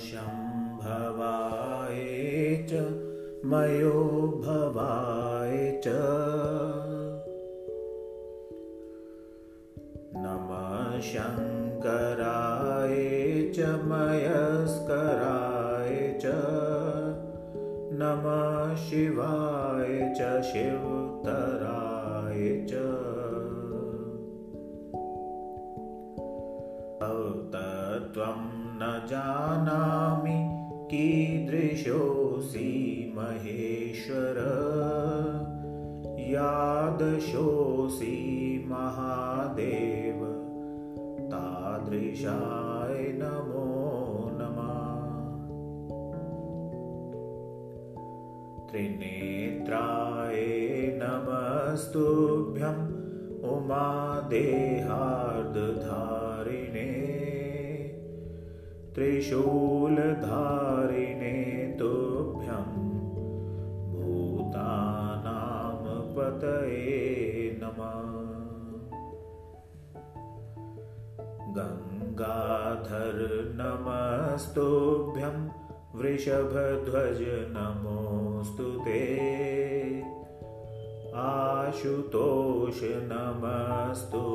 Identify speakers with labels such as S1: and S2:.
S1: शम्भवाय च मयो भवाय च। नमः शङ्कराय च मयस्कराय च। नमः शिवाय च शिवतराय च। अवतर तत्त्वं न जानामि कीदृशोऽसि महेश्वर यादशोऽसि महादेव तादृशाय नमो नमः। त्रिनेत्राय नमस्तुभ्यम् उमादेहार्दधारिणे त्रिशूलधारिणे तुभ्यं भूतानां पतये नमः। गङ्गाधर नमस्तुभ्यं वृषभध्वज नमोऽस्तु ते। आशुतोष नमस्तुभ्यम्